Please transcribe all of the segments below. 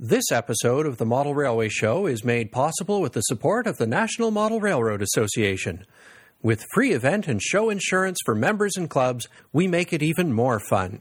This episode of the Model Railway Show is made possible with the support of the National Model Railroad Association. With free event and show insurance for members and clubs, we make it even more fun.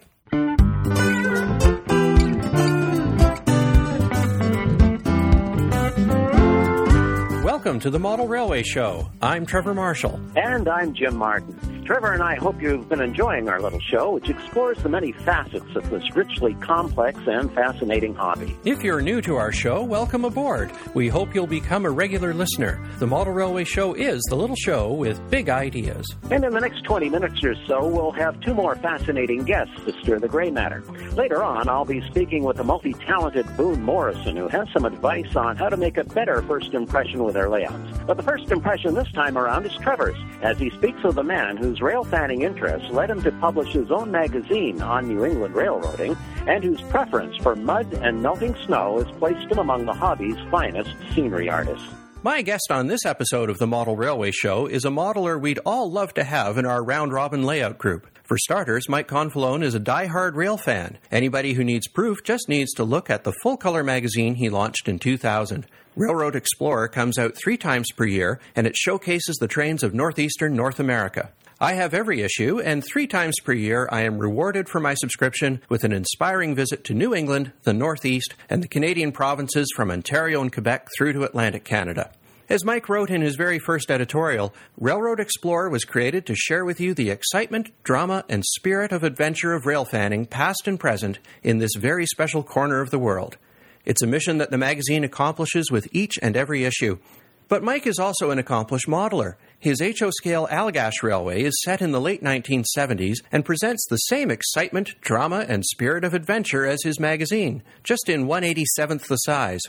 Welcome to the Model Railway Show. I'm Trevor Marshall. And I'm Jim Martin. Trevor and I hope you've been enjoying our little show, which explores the many facets of this richly complex and fascinating hobby. If you're new to our show, welcome aboard. We hope you'll become a regular listener. The Model Railway Show is the little show with big ideas. And in the next 20 minutes or so, we'll have two more fascinating guests to stir the gray matter. Later on, I'll be speaking with the multi talented Boone Morrison, who has some advice on how to make a better first impression with our layouts. But the first impression this time around is Trevor's, as he speaks of the man whose rail fanning interests led him to publish his own magazine on New England railroading, and whose preference for mud and melting snow has placed him among the hobby's finest scenery artists. My guest on this episode of the Model Railway Show is a modeler we'd all love to have in our round robin layout group. For starters, Mike Confalone is a die-hard rail fan. Anybody who needs proof just needs to look at the full color magazine he launched in 2000. Railroad Explorer comes out three times per year, and it showcases the trains of northeastern North America. I have every issue, and three times per year I am rewarded for my subscription with an inspiring visit to New England, the Northeast, and the Canadian provinces from Ontario and Quebec through to Atlantic Canada. As Mike wrote in his very first editorial, Railroad Explorer was created to share with you the excitement, drama, and spirit of adventure of rail fanning, past and present, in this very special corner of the world. It's a mission that the magazine accomplishes with each and every issue. But Mike is also an accomplished modeler. His HO scale Allagash Railway is set in the late 1970s and presents the same excitement, drama, and spirit of adventure as his magazine, just in 187th the size.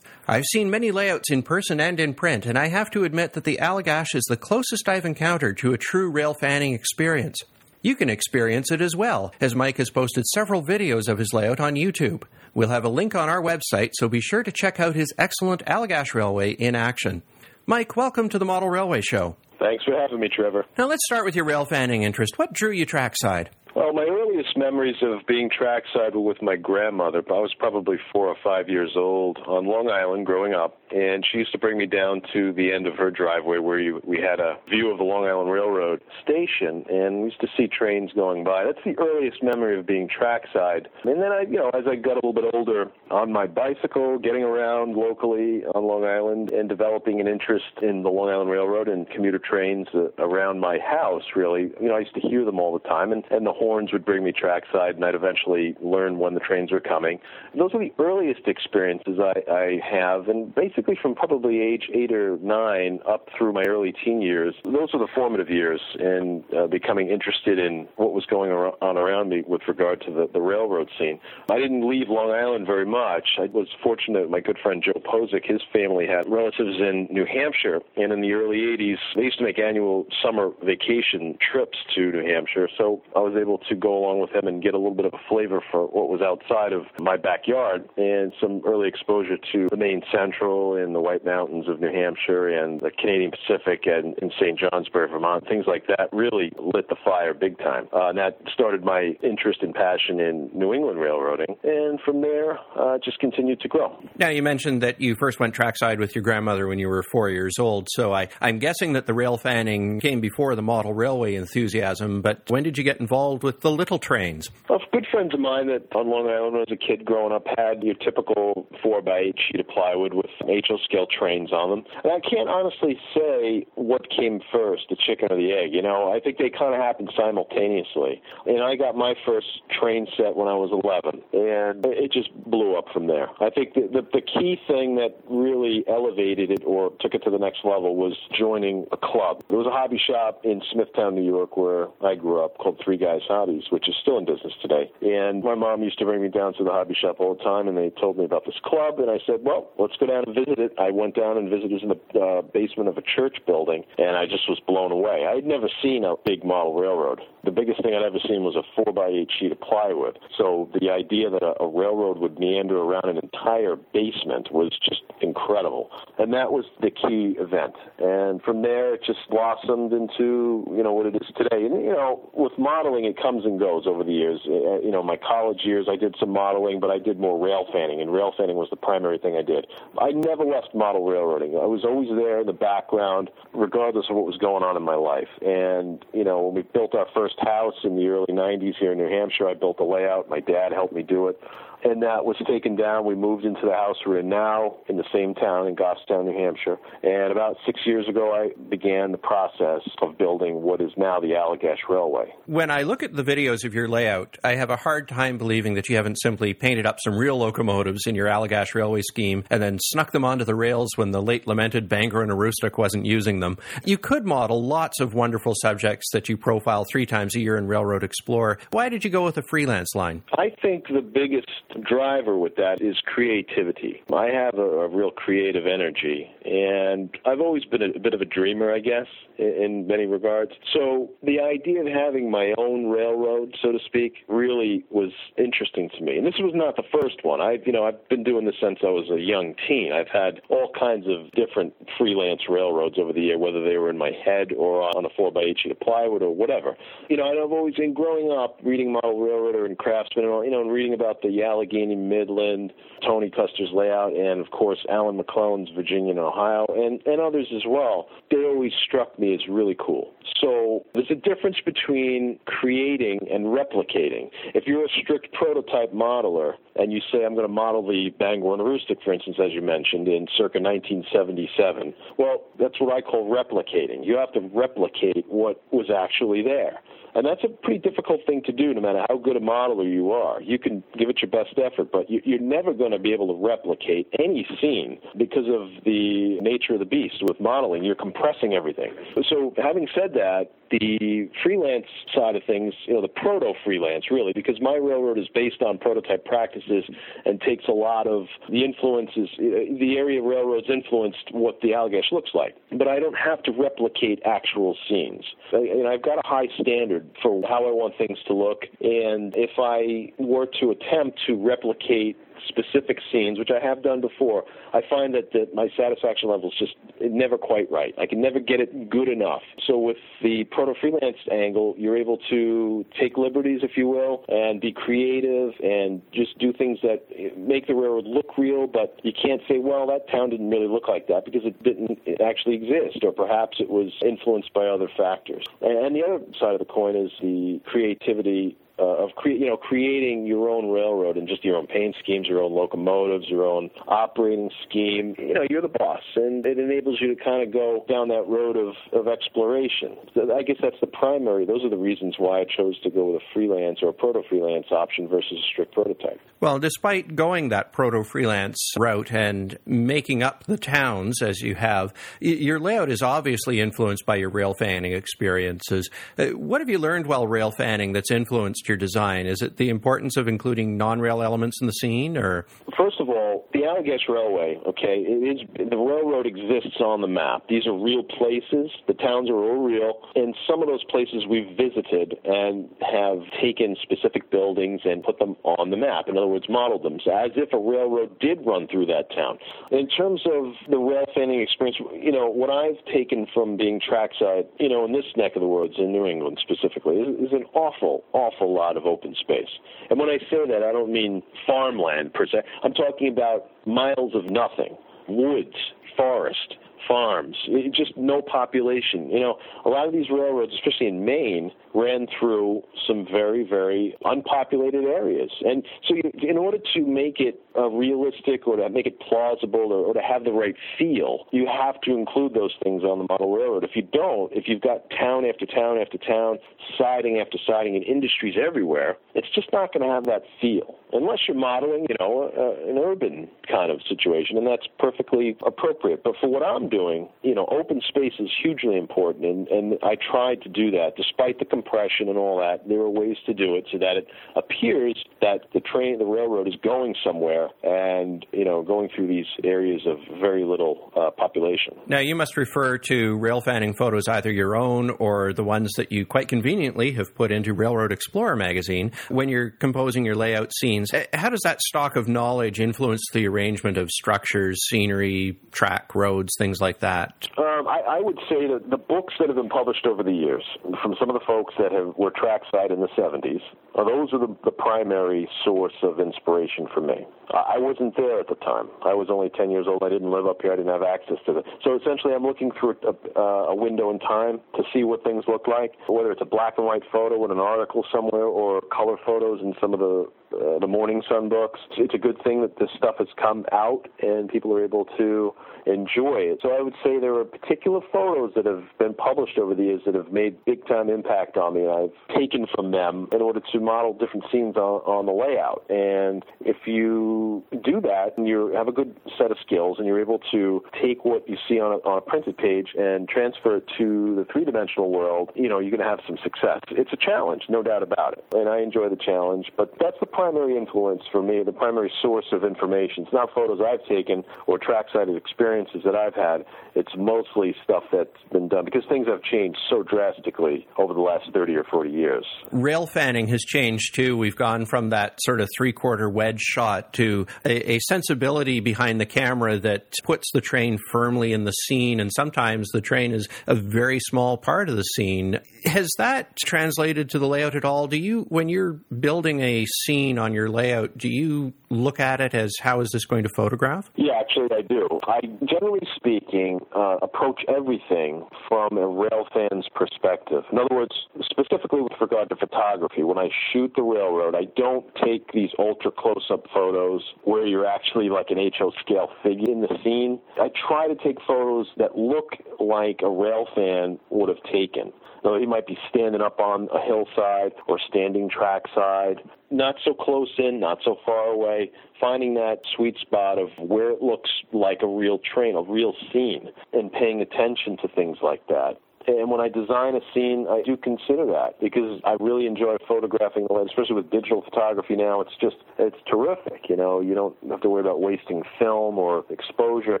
I've seen many layouts in person and in print, and I have to admit that the Allagash is the closest I've encountered to a true rail fanning experience. You can experience it as well, as Mike has posted several videos of his layout on YouTube. We'll have a link on our website, so be sure to check out his excellent Allagash Railway in action. Mike, welcome to the Model Railway Show. Thanks for having me, Trevor. Now let's start with your rail fanning interest. What drew you trackside? Well, my earliest memories of being trackside were with my grandmother. I was probably four or five years old on Long Island growing up, and she used to bring me down to the end of her driveway where you, we had a view of the Long Island Railroad station, and we used to see trains going by. That's the earliest memory of being trackside. And then I, you know, as I got a little bit older, on my bicycle, getting around locally on Long Island, and developing an interest in the Long Island Railroad and commuter trains uh, around my house. Really, you know, I used to hear them all the time, and and the horns would bring me trackside, and I'd eventually learn when the trains were coming. And those are the earliest experiences I, I have, and basically from probably age eight or nine up through my early teen years, those are the formative years in uh, becoming interested in what was going on around me with regard to the, the railroad scene. I didn't leave Long Island very much. I was fortunate. My good friend Joe Posick, his family had relatives in New Hampshire, and in the early 80s, they used to make annual summer vacation trips to New Hampshire. So I was able to go along with him and get a little bit of a flavor for what was outside of my backyard and some early exposure to the Maine Central and the White Mountains of New Hampshire and the Canadian Pacific and in St. Johnsbury, Vermont. Things like that really lit the fire big time. Uh, and that started my interest and passion in New England railroading. And from there, uh, just continued to grow. Now, you mentioned that you first went trackside with your grandmother when you were four years old. So I, I'm guessing that the rail fanning came before the model railway enthusiasm. But when did you get involved with the little trains? Well, good friends of mine that on Long Island when I was a kid growing up had your typical 4 by 8 sheet of plywood with HO scale trains on them. And I can't honestly say what came first, the chicken or the egg. You know, I think they kind of happened simultaneously. And I got my first train set when I was 11, and it just blew up from there. I think the, the, the key thing that really elevated it or took it to the next level was joining a club. There was a hobby shop in Smithtown, New York, where I grew up called Three Guys Hobbies, which is still in business today. And my mom used to bring me down to the hobby shop all the time, and they told me about this club, and I said, well, let's go down and visit it. I went down and visited in the uh, basement of a church building, and I just was blown away. I had never seen a big model railroad. The biggest thing I'd ever seen was a four by eight sheet of plywood. So the idea that a, a railroad would meander around an entire basement was just incredible. And that was the key event. And from there, it just blossomed into you know what it is today. And you know, with modeling, it comes and goes over the years. Uh, you know, my college years, I did some modeling, but I did more rail fanning, and rail fanning was the primary thing I did. I never left model railroading. I was always there in the background, regardless of what was going on in my life. And you know, when we built our first house in the early '90s here in New Hampshire, I built the layout. My dad helped me do it and that was taken down. We moved into the house we're in now in the same town in Goffstown, New Hampshire. And about six years ago, I began the process of building what is now the Allagash Railway. When I look at the videos of your layout, I have a hard time believing that you haven't simply painted up some real locomotives in your Allagash Railway scheme and then snuck them onto the rails when the late lamented Bangor and Aroostook wasn't using them. You could model lots of wonderful subjects that you profile three times a year in Railroad Explorer. Why did you go with a freelance line? I think the biggest driver with that is creativity. I have a, a real creative energy, and I've always been a, a bit of a dreamer, I guess, in, in many regards. So the idea of having my own railroad, so to speak, really was interesting to me. And this was not the first one. I, you know, I've been doing this since I was a young teen. I've had all kinds of different freelance railroads over the year, whether they were in my head or on a four by eight sheet of plywood or whatever. You know, I've always been growing up reading Model Railroader and Craftsman, and all, you know, and reading about the Allegheny Midland, Tony Koester's layout, and of course Allen McClelland's Virginia and Ohio, and, and others as well. They always struck me as really cool. So there's a difference between creating and replicating. If you're a strict prototype modeler and you say, I'm going to model the Bangor and Aroostook, for instance, as you mentioned, in circa 1977, well, that's what I call replicating. You have to replicate what was actually there. And that's a pretty difficult thing to do, no matter how good a modeler you are. You can give it your best effort, but you're never going to be able to replicate any scene because of the nature of the beast with modeling. You're compressing everything. So, having said that, the freelance side of things, you know, the proto freelance really, because my railroad is based on prototype practices and takes a lot of the influences, uh, the area railroads influenced what the Allagash looks like. But I don't have to replicate actual scenes. Know, I've got a high standard for how I want things to look, and if I were to attempt to replicate specific scenes, which I have done before, I find that, that my satisfaction level is just never quite right. I can never get it good enough. So with the proto freelance angle, you're able to take liberties, if you will, and be creative and just do things that make the railroad look real, but you can't say, well, that town didn't really look like that because it didn't actually exist, or perhaps it was influenced by other factors. And the other side of the coin is the creativity uh, of cre- you know creating your own railroad and just your own paint schemes, your own locomotives, your own operating scheme. You know, you're the boss, and it enables you to kind of go down that road of of exploration. I guess that's the primary. Those are the reasons why I chose to go with a freelance or a proto freelance option versus a strict prototype. Well, despite going that proto freelance route and making up the towns as you have, your layout is obviously influenced by your rail fanning experiences. Uh, what have you learned while rail fanning that's influenced your design? Is it the importance of including non-rail elements in the scene, or first of all, the Allagash Railway? Okay, it is the railroad exists on the map. These are real places. The towns are all real, and some of those places we've visited and have taken specific buildings and put them on the map. In other words, modeled them as if a railroad did run through that town. In terms of the rail fanning experience, you know, what I've taken from being trackside, you know, in this neck of the woods in New England specifically, is, is an awful, awful lot of open space. And when I say that, I don't mean farmland per se. I'm talking about miles of nothing, woods, forest, farms, just no population. You know, a lot of these railroads, especially in Maine, ran through some very, very unpopulated areas. And so, in order to make it uh, realistic or to make it plausible or, or to have the right feel, you have to include those things on the model railroad. If you don't, if you've got town after town after town, siding after siding, and industries everywhere, it's just not going to have that feel unless you're modeling, you know, uh, an urban kind of situation, and that's perfectly appropriate. But for what I'm doing, you know, open space is hugely important, and, and I tried to do that despite the compression and all that. There are ways to do it so that it appears that the train, the railroad is going somewhere, and you know, going through these areas of very little uh, population. Now, you must refer to rail fanning photos, either your own or the ones that you quite conveniently have put into Railroad Explorer magazine when you're composing your layout scenes. Eh, how does that stock of knowledge influence the arrangement of structures, scenery, track, roads, things like that? Um, I, I, would say that the books that have been published over the years from some of the folks that have, were trackside in the 70s, uh, those are the, the primary source of inspiration for me. I wasn't there at the time. I was only 10 years old. I didn't live up here. I didn't have access to it. So essentially, I'm looking through a, a, a window in time to see what things look like, whether it's a black and white photo in an article somewhere or color photos and some of the uh, the Morning Sun books. It's a good thing that this stuff has come out and people are able to enjoy it. So I would say there are particular photos that have been published over the years that have made big time impact on me. And I've taken from them in order to model different scenes on, on the layout. And if you do that and you have a good set of skills and you're able to take what you see on a, on a printed page and transfer it to the three dimensional world, you know, you're going to have some success. It's a challenge, no doubt about it. And I enjoy the challenge, but that's the primary influence for me, the primary source of information. It's not photos I've taken or trackside experiences that I've had, it's mostly stuff that's been done because things have changed so drastically over the last 30 or 40 years. Rail fanning has changed too. We've gone from that sort of three quarter wedge shot to a, a sensibility behind the camera that puts the train firmly in the scene, and sometimes the train is a very small part of the scene. Has that translated to the layout at all? Do you, when you're building a scene on your layout, do you look at it as how is this going to photograph? Yeah, actually, I do. I, generally speaking, uh, approach everything from a rail fan's perspective. In other words, specifically with regard to photography, when I shoot the railroad, I don't take these ultra close up photos where you're actually like an HO scale figure in the scene. I try to take photos that look like a rail fan would have taken. So he might be standing up on a hillside or standing trackside, not so close in, not so far away, finding that sweet spot of where it looks like a real train, a real scene, and paying attention to things like that. And when I design a scene, I do consider that because I really enjoy photographing the land, especially with digital photography now. It's just, it's terrific. You know, you don't have to worry about wasting film or exposure.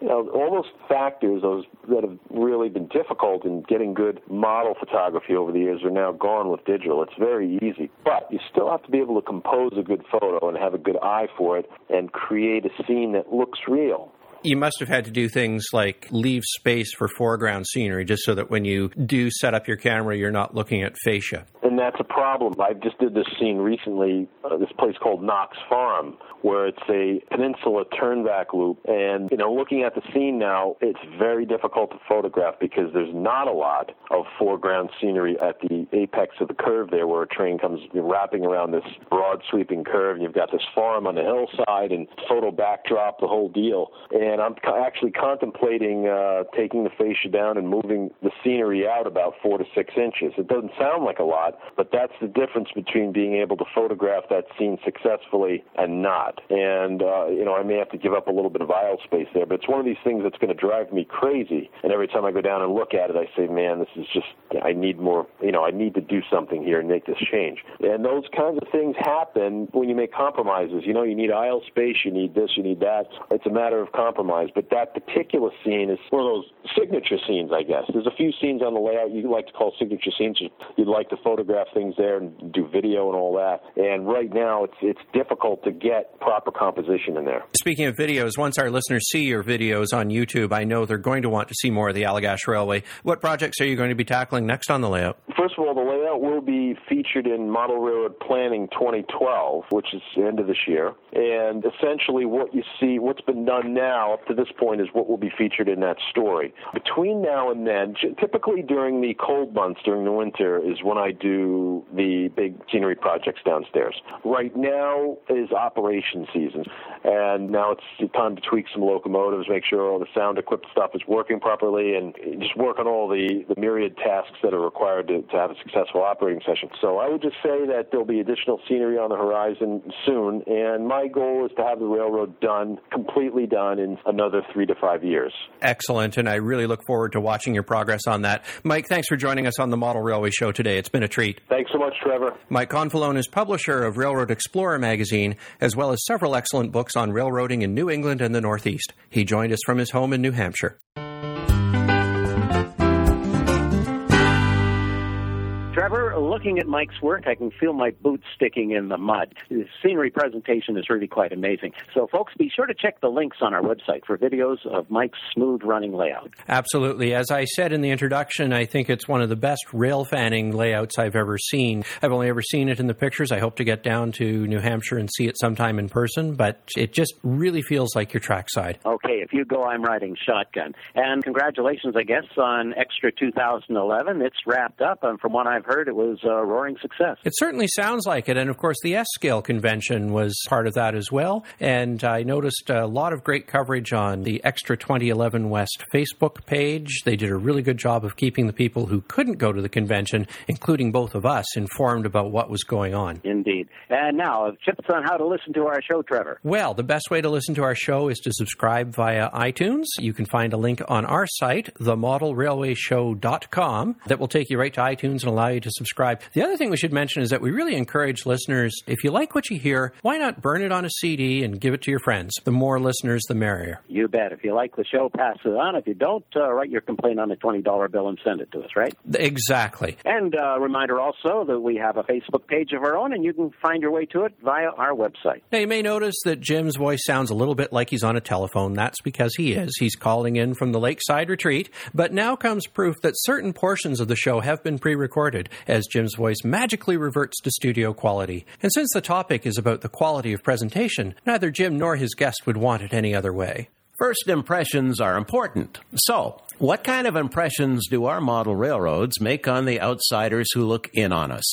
You know, all those factors, those that have really been difficult in getting good model photography over the years are now gone with digital. It's very easy. But you still have to be able to compose a good photo and have a good eye for it and create a scene that looks real. You must have had to do things like leave space for foreground scenery just so that when you do set up your camera, you're not looking at fascia. And that's a problem. I just did this scene recently, uh, this place called Knox Farm, where it's a peninsula turnback loop. And, you know, looking at the scene now, it's very difficult to photograph because there's not a lot of foreground scenery at the apex of the curve there where a train comes wrapping around this broad sweeping curve. And you've got this farm on the hillside and photo backdrop, the whole deal. And and I'm actually contemplating uh, taking the fascia down and moving the scenery out about four to six inches. It doesn't sound like a lot, but that's the difference between being able to photograph that scene successfully and not. And uh, you know, I may have to give up a little bit of aisle space there, but it's one of these things that's going to drive me crazy. And every time I go down and look at it, I say, "Man, this is just I need more. You know, I need to do something here and make this change." And those kinds of things happen when you make compromises. You know, you need aisle space, you need this, you need that. It's a matter of compromise compromise. But that particular scene is one of those signature scenes, I guess. There's a few scenes on the layout you like to call signature scenes. You'd like to photograph things there and do video and all that. And right now, it's it's difficult to get proper composition in there. Speaking of videos, once our listeners see your videos on YouTube, I know they're going to want to see more of the Allagash Railway. What projects are you going to be tackling next on the layout? First of all, the layout will be featured in Model Railroad Planning 2012, which is the end of this year. And essentially, what you see, what's been done now up to this point is what will be featured in that story. Between now and then, typically during the cold months, during the winter, is when I do the big scenery projects downstairs. Right now is operation season, and now it's time to tweak some locomotives, make sure all the sound equipped stuff is working properly, and just work on all the, the myriad tasks that are required to, to have a successful operating session. So I would just say that there'll be additional scenery on the horizon soon, and my goal is to have the railroad done, completely done in another three to five years. Excellent, and I really look forward to watching your progress on that. Mike, thanks for joining us on the Model Railway Show today. It's been a treat. Thanks so much, Trevor. Mike Confalone is publisher of Railroad Explorer magazine, as well as several excellent books on railroading in New England and the Northeast. He joined us from his home in New Hampshire. Looking at Mike's work, I can feel my boots sticking in the mud. The scenery presentation is really quite amazing. So, folks, be sure to check the links on our website for videos of Mike's smooth running layout. Absolutely. As I said in the introduction, I think it's one of the best rail fanning layouts I've ever seen. I've only ever seen it in the pictures. I hope to get down to New Hampshire and see it sometime in person, but it just really feels like your trackside. Okay, if you go, I'm riding shotgun. And congratulations, I guess, on Extra 2011. It's wrapped up, and from what I've heard, it was uh, a roaring success. It certainly sounds like it. And of course, the S Scale convention was part of that as well. And I noticed a lot of great coverage on the Extra 2011 West Facebook page. They did a really good job of keeping the people who couldn't go to the convention, including both of us, informed about what was going on. Indeed. And now, tips on how to listen to our show, Trevor. Well, the best way to listen to our show is to subscribe via iTunes. You can find a link on our site, themodelrailwayshow.com, that will take you right to iTunes and allow you to subscribe. The other thing we should mention is that we really encourage listeners, if you like what you hear, why not burn it on a CD and give it to your friends? The more listeners, the merrier. You bet. If you like the show, pass it on. If you don't, uh, write your complaint on a $20 bill and send it to us, right? Exactly. And a uh, reminder also that we have a Facebook page of our own, and you can find your way to it via our website. Now, you may notice that Jim's voice sounds a little bit like he's on a telephone. That's because he is. He's calling in from the lakeside retreat. But now comes proof that certain portions of the show have been pre recorded, as Jim's voice magically reverts to studio quality. And since the topic is about the quality of presentation, neither Jim nor his guest would want it any other way. First impressions are important. So, what kind of impressions do our model railroads make on the outsiders who look in on us?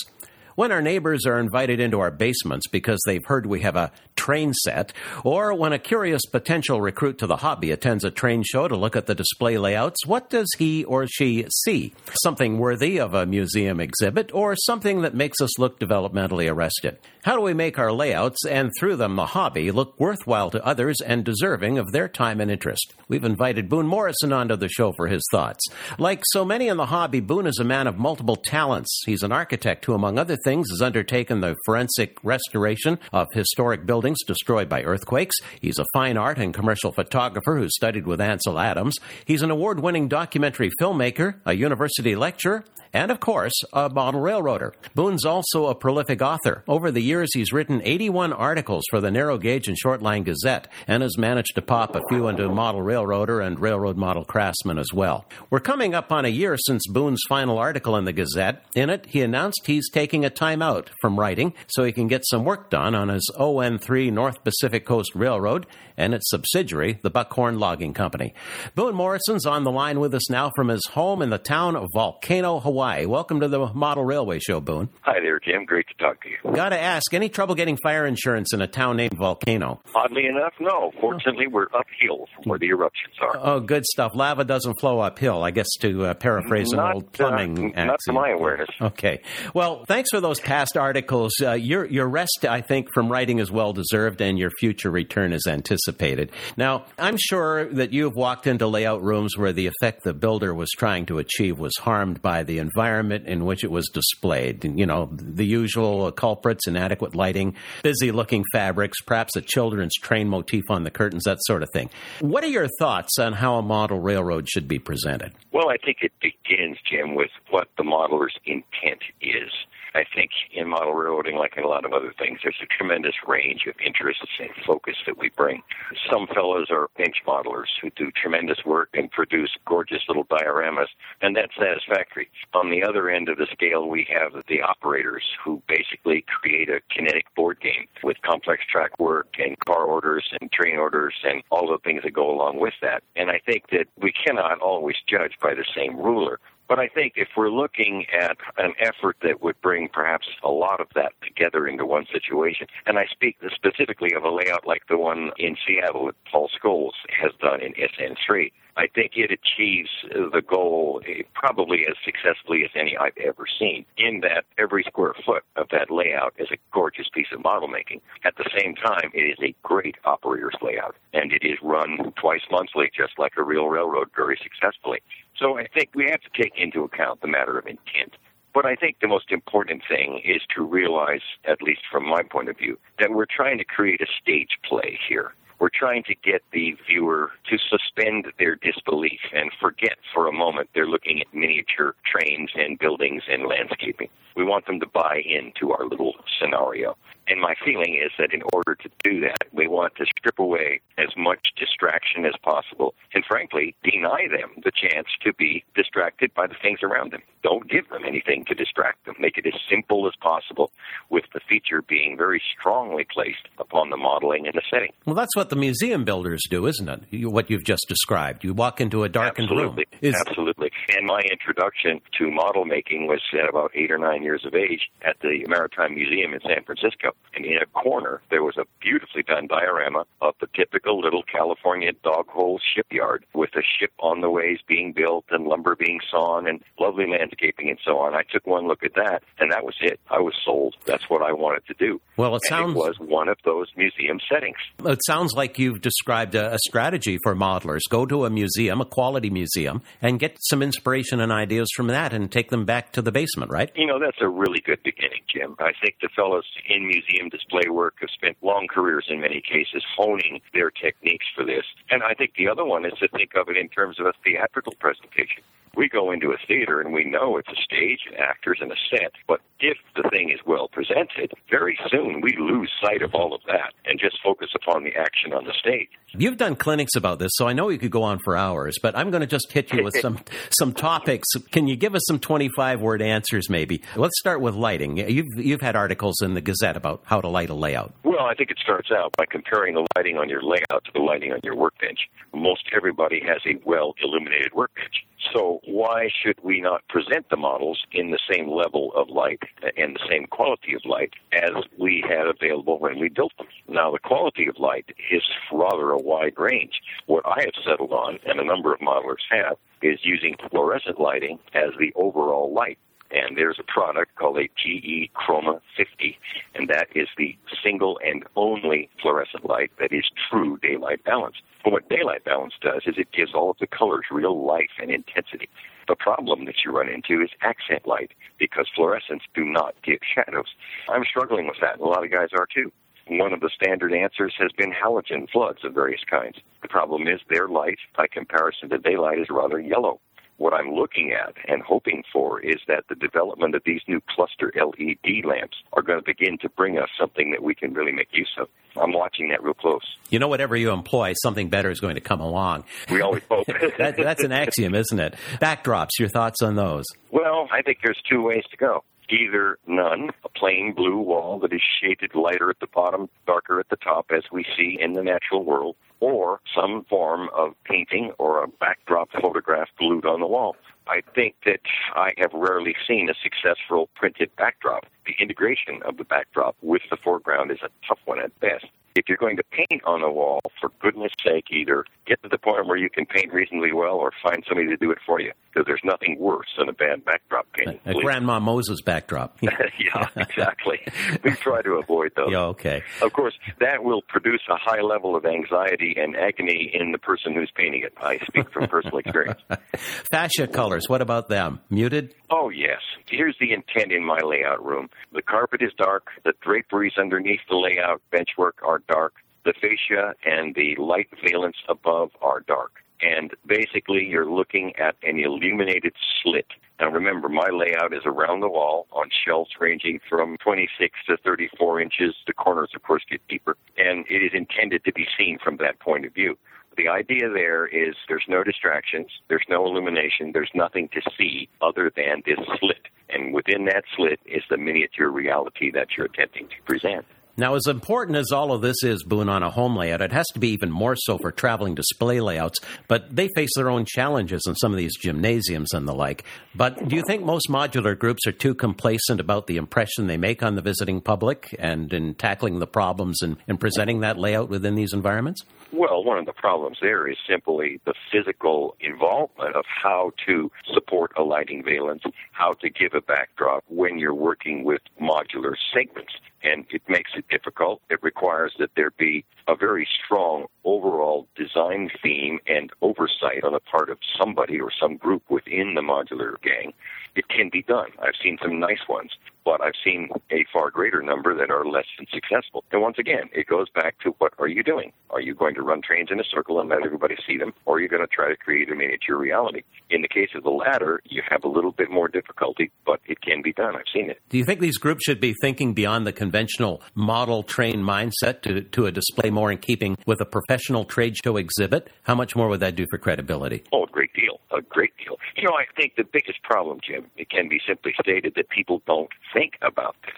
When our neighbors are invited into our basements because they've heard we have a train set, or when a curious potential recruit to the hobby attends a train show to look at the display layouts, what does he or she see? Something worthy of a museum exhibit, or something that makes us look developmentally arrested? How do we make our layouts and through them the hobby look worthwhile to others and deserving of their time and interest? We've invited Boone Morrison onto the show for his thoughts. Like so many in the hobby, Boone is a man of multiple talents. He's an architect who, among other things, has undertaken the forensic restoration of historic buildings destroyed by earthquakes. He's a fine art and commercial photographer who studied with Ansel Adams. He's an award winning documentary filmmaker, a university lecturer, and of course, a model railroader. Boone's also a prolific author. Over the years, he's written 81 articles for the Narrow Gauge and Short Line Gazette and has managed to pop a few into Model Railroader and Railroad Model Craftsman as well. We're coming up on a year since Boone's final article in the Gazette. In it, he announced he's taking a time out from writing so he can get some work done on his ON3 North Pacific Coast Railroad and its subsidiary, the Buckhorn Logging Company. Boone Morrison's on the line with us now from his home in the town of Volcano, Hawaii. Welcome to the Model Railway Show, Boone. Hi there, Jim. Great to talk to you. Got to ask, any trouble getting fire insurance in a town named Volcano? Oddly enough, no. Fortunately, we're uphill from where the eruptions are. Oh, good stuff. Lava doesn't flow uphill, I guess, to uh, paraphrase not, an old plumbing uh, Not to my awareness. Okay. Well, thanks for those past articles. Uh, your, your rest, I think, from writing is well deserved, and your future return is anticipated. Now, I'm sure that you've walked into layout rooms where the effect the builder was trying to achieve was harmed by the environment in which it was displayed. You know, the usual uh, culprits, inadequate lighting, busy looking fabrics, perhaps a children's train motif on the curtains, that sort of thing. What are your thoughts on how a model railroad should be presented? Well, I think it begins, Jim, with what the modeler's intent is. I think in model railroading, like in a lot of other things, there's a tremendous range of interests and focus that we bring. Some fellows are bench modelers who do tremendous work and produce gorgeous little dioramas, and that's satisfactory. On the other end of the scale, we have the operators who basically create a kinetic board game with complex track work and car orders and train orders and all the things that go along with that. And I think that we cannot always judge by the same ruler. But I think if we're looking at an effort that would bring perhaps a lot of that together into one situation, and I speak specifically of a layout like the one in Seattle that Paul Scoles has done in SN3, I think it achieves the goal eh, probably as successfully as any I've ever seen, in that every square foot of that layout is a gorgeous piece of model making. At the same time, it is a great operator's layout, and it is run twice monthly, just like a real railroad, very successfully. So I think we have to take into account the matter of intent. But I think the most important thing is to realize, at least from my point of view, that we're trying to create a stage play here We're trying to get the viewer to suspend their disbelief and forget for a moment they're looking at miniature trains and buildings and landscaping. We want them to buy into our little scenario. And my feeling is that in order to do that, we want to strip away as much distraction as possible and, frankly, deny them the chance to be distracted by the things around them. Don't give them anything to distract them. Make it as simple as possible, with the feature being very strongly placed upon the modeling and the setting. Well, that's what the museum builders do, isn't it? You, what you've just described. You walk into a darkened Absolutely. room. Is... Absolutely. And my introduction to model making was at about eight or nine years of age at the Maritime Museum in San Francisco. And in a corner, there was a beautifully done diorama of the typical little California dog hole shipyard with a ship on the ways being built and lumber being sawn and lovely landscaping and so on. I took one look at that, and that was it. I was sold. That's what I wanted to do. Well, it And sounds it was one of those museum settings. it sounds like you've described a, a strategy for modelers. Go to a museum, a quality museum, and get some inspiration and ideas from that, and take them back to the basement. Right? You know, that's a really good beginning, Jim. I think the fellows in museum display work have spent long careers in many cases honing their techniques for this. And I think the other one is to think of it in terms of a theatrical presentation. We go into a theater and we know it's a stage and actors and a set, but if the thing is well presented, very soon we lose sight of all of that and just focus upon the action on the stage. You've done clinics about this, so I know you could go on for hours. But I'm going to just hit you with some some topics. Can you give us some 25 word answers, maybe? Let's start with lighting. You've you've had articles in the Gazette about how to light a layout. Well, I think it starts out by comparing the lighting on your layout to the lighting on your workbench. Most everybody has a well illuminated workbench. So why should we not present the models in the same level of light and the same quality of light as we had available when we built them? Now, the quality of light is rather a wide range. What I have settled on, and a number of modelers have, is using fluorescent lighting as the overall light. And there's a product called a GE Chroma 50, and that is the single and only fluorescent light that is true daylight balance. But what daylight balance does is it gives all of the colors real life and intensity. The problem that you run into is accent light because fluorescents do not give shadows. I'm struggling with that, and a lot of guys are too. One of the standard answers has been halogen floods of various kinds. The problem is their light, by comparison to daylight, is rather yellow. What I'm looking at and hoping for is that the development of these new cluster LED lamps are going to begin to bring us something that we can really make use of. I'm watching that real close. You know, whatever you employ, something better is going to come along. We always hope. that, that's an axiom, isn't it? Backdrops, your thoughts on those? Well, I think there's two ways to go. Either none, a plain blue wall that is shaded lighter at the bottom, darker at the top, as we see in the natural world, or some form of painting or a backdrop photograph glued on the wall. I think that I have rarely seen a successful printed backdrop. The integration of the backdrop with the foreground is a tough one at best. If you're going to paint on a wall, for goodness sake, either get to the point where you can paint reasonably well or find somebody to do it for you. Because there's nothing worse than a bad backdrop painting. A Grandma Moses backdrop. yeah, exactly. we try to avoid those. Yeah, okay. Of course, that will produce a high level of anxiety and agony in the person who's painting it. I speak from personal experience. Fascia colors, what about them? Muted? Oh, yes. Here's the intent in my layout room. The carpet is dark. The draperies underneath the layout benchwork are dark. The fascia and the light valence above are dark. And basically, you're looking at an illuminated slit. Now, remember, my layout is around the wall on shelves ranging from 26 to 34 inches. The corners, of course, get deeper. And it is intended to be seen from that point of view. The idea there is there's no distractions, there's no illumination, there's nothing to see other than this slit. And within that slit is the miniature reality that you're attempting to present. Now, as important as all of this is, Boone, on a home layout, it has to be even more so for traveling display layouts. But they face their own challenges in some of these gymnasiums and the like. But do you think most modular groups are too complacent about the impression they make on the visiting public and in tackling the problems and, and presenting that layout within these environments? Well, one of the problems there is simply the physical involvement of how to support a lighting valence, how to give a backdrop when you're working with modular segments. And it makes it difficult. It requires that there be a very strong overall design theme and oversight on the part of somebody or some group within the modular gang. It can be done. I've seen some nice ones. But I've seen a far greater number that are less than successful. And once again, it goes back to what are you doing? Are you going to run trains in a circle and let everybody see them, or are you going to try to create a miniature reality? In the case of the latter, you have a little bit more difficulty, but it can be done. I've seen it. Do you think these groups should be thinking beyond the conventional model train mindset to, to a display more in keeping with a professional trade show exhibit? How much more would that do for credibility? Oh, a great deal. A great deal. You know, I think the biggest problem, Jim, it can be simply stated that people don't think about this.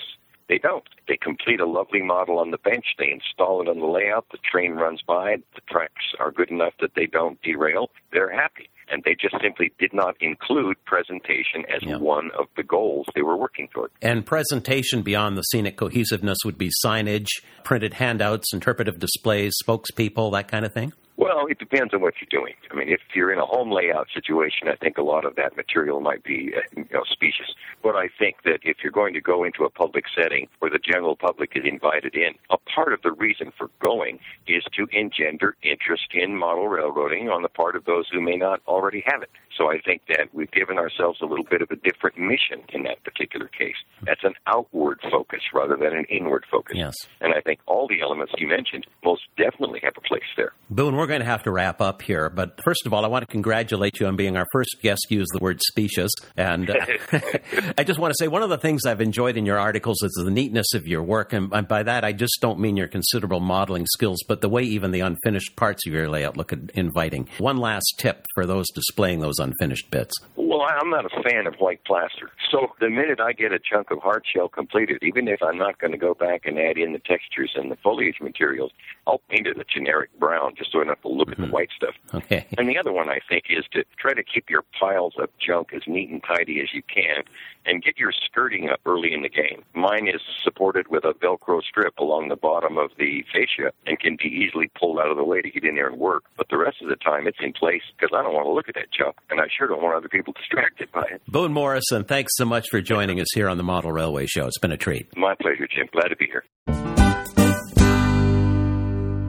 They don't. They complete a lovely model on the bench. They install it on the layout. The train runs by. The tracks are good enough that they don't derail. They're happy. And they just simply did not include presentation as Yeah. one of the goals they were working toward. And presentation beyond the scenic cohesiveness would be signage, printed handouts, interpretive displays, spokespeople, that kind of thing? Well, it depends on what you're doing. I mean, if you're in a home layout situation, I think a lot of that material might be, uh, you know, specious. But I think that if you're going to go into a public setting where the general public is invited in, a part of the reason for going is to engender interest in model railroading on the part of those who may not already have it. So I think that we've given ourselves a little bit of a different mission in that particular case. That's an outward focus rather than an inward focus. Yes. And I think all the elements you mentioned most definitely have a place there. Boone, we're going to have to wrap up here, but first of all, I want to congratulate you on being our first guest to use the word specious. And uh, I just want to say one of the things I've enjoyed in your articles is the neatness of your work. And and by that, I just don't mean your considerable modeling skills, but the way even the unfinished parts of your layout look inviting. One last tip for those displaying those unfinished bits. Well, I'm not a fan of white plaster. So the minute I get a chunk of hard shell completed, even if I'm not going to go back and add in the textures and the foliage materials, I'll paint it a generic brown just so I don't have to look at the mm-hmm. white stuff. Okay. And the other one I think is to try to keep your piles of junk as neat and tidy as you can and get your skirting up early in the game. Mine is supported with a Velcro strip along the bottom of the fascia and can be easily pulled out of the way to get in there and work. But the rest of the time it's in place because I don't want to look at that junk and I sure don't want other people distracted by it. Boone Morrison, thanks so much for joining us here on the Model Railway Show. It's been a treat. My pleasure, Jim. Glad to be here.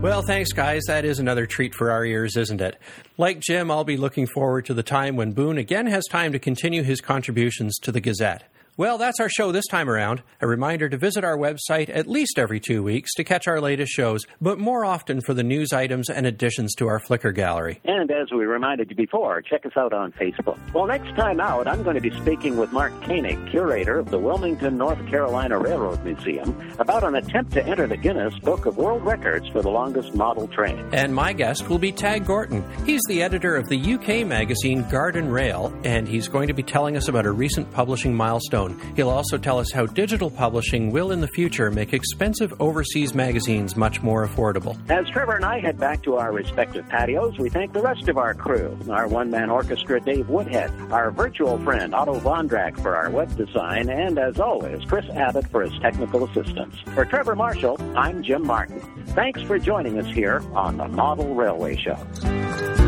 Well, thanks, guys. That is another treat for our ears, isn't it? Like Jim, I'll be looking forward to the time when Boone again has time to continue his contributions to the Gazette. Well, that's our show this time around. A reminder to visit our website at least every two weeks to catch our latest shows, but more often for the news items and additions to our Flickr gallery. And as we reminded you before, check us out on Facebook. Well, next time out, I'm going to be speaking with Mark Koenig, curator of the Wilmington, North Carolina Railroad Museum, about an attempt to enter the Guinness Book of World Records for the longest model train. And my guest will be Tag Gorton. He's the editor of the UK magazine Garden Rail, and he's going to be telling us about a recent publishing milestone. He'll also tell us how digital publishing will in the future make expensive overseas magazines much more affordable. As Trevor and I head back to our respective patios, we thank the rest of our crew, our one-man orchestra, Dave Woodhead, our virtual friend, Otto Vondrak, for our web design, and as always, Chris Abbott for his technical assistance. For Trevor Marshall, I'm Jim Martin. Thanks for joining us here on the Model Railway Show.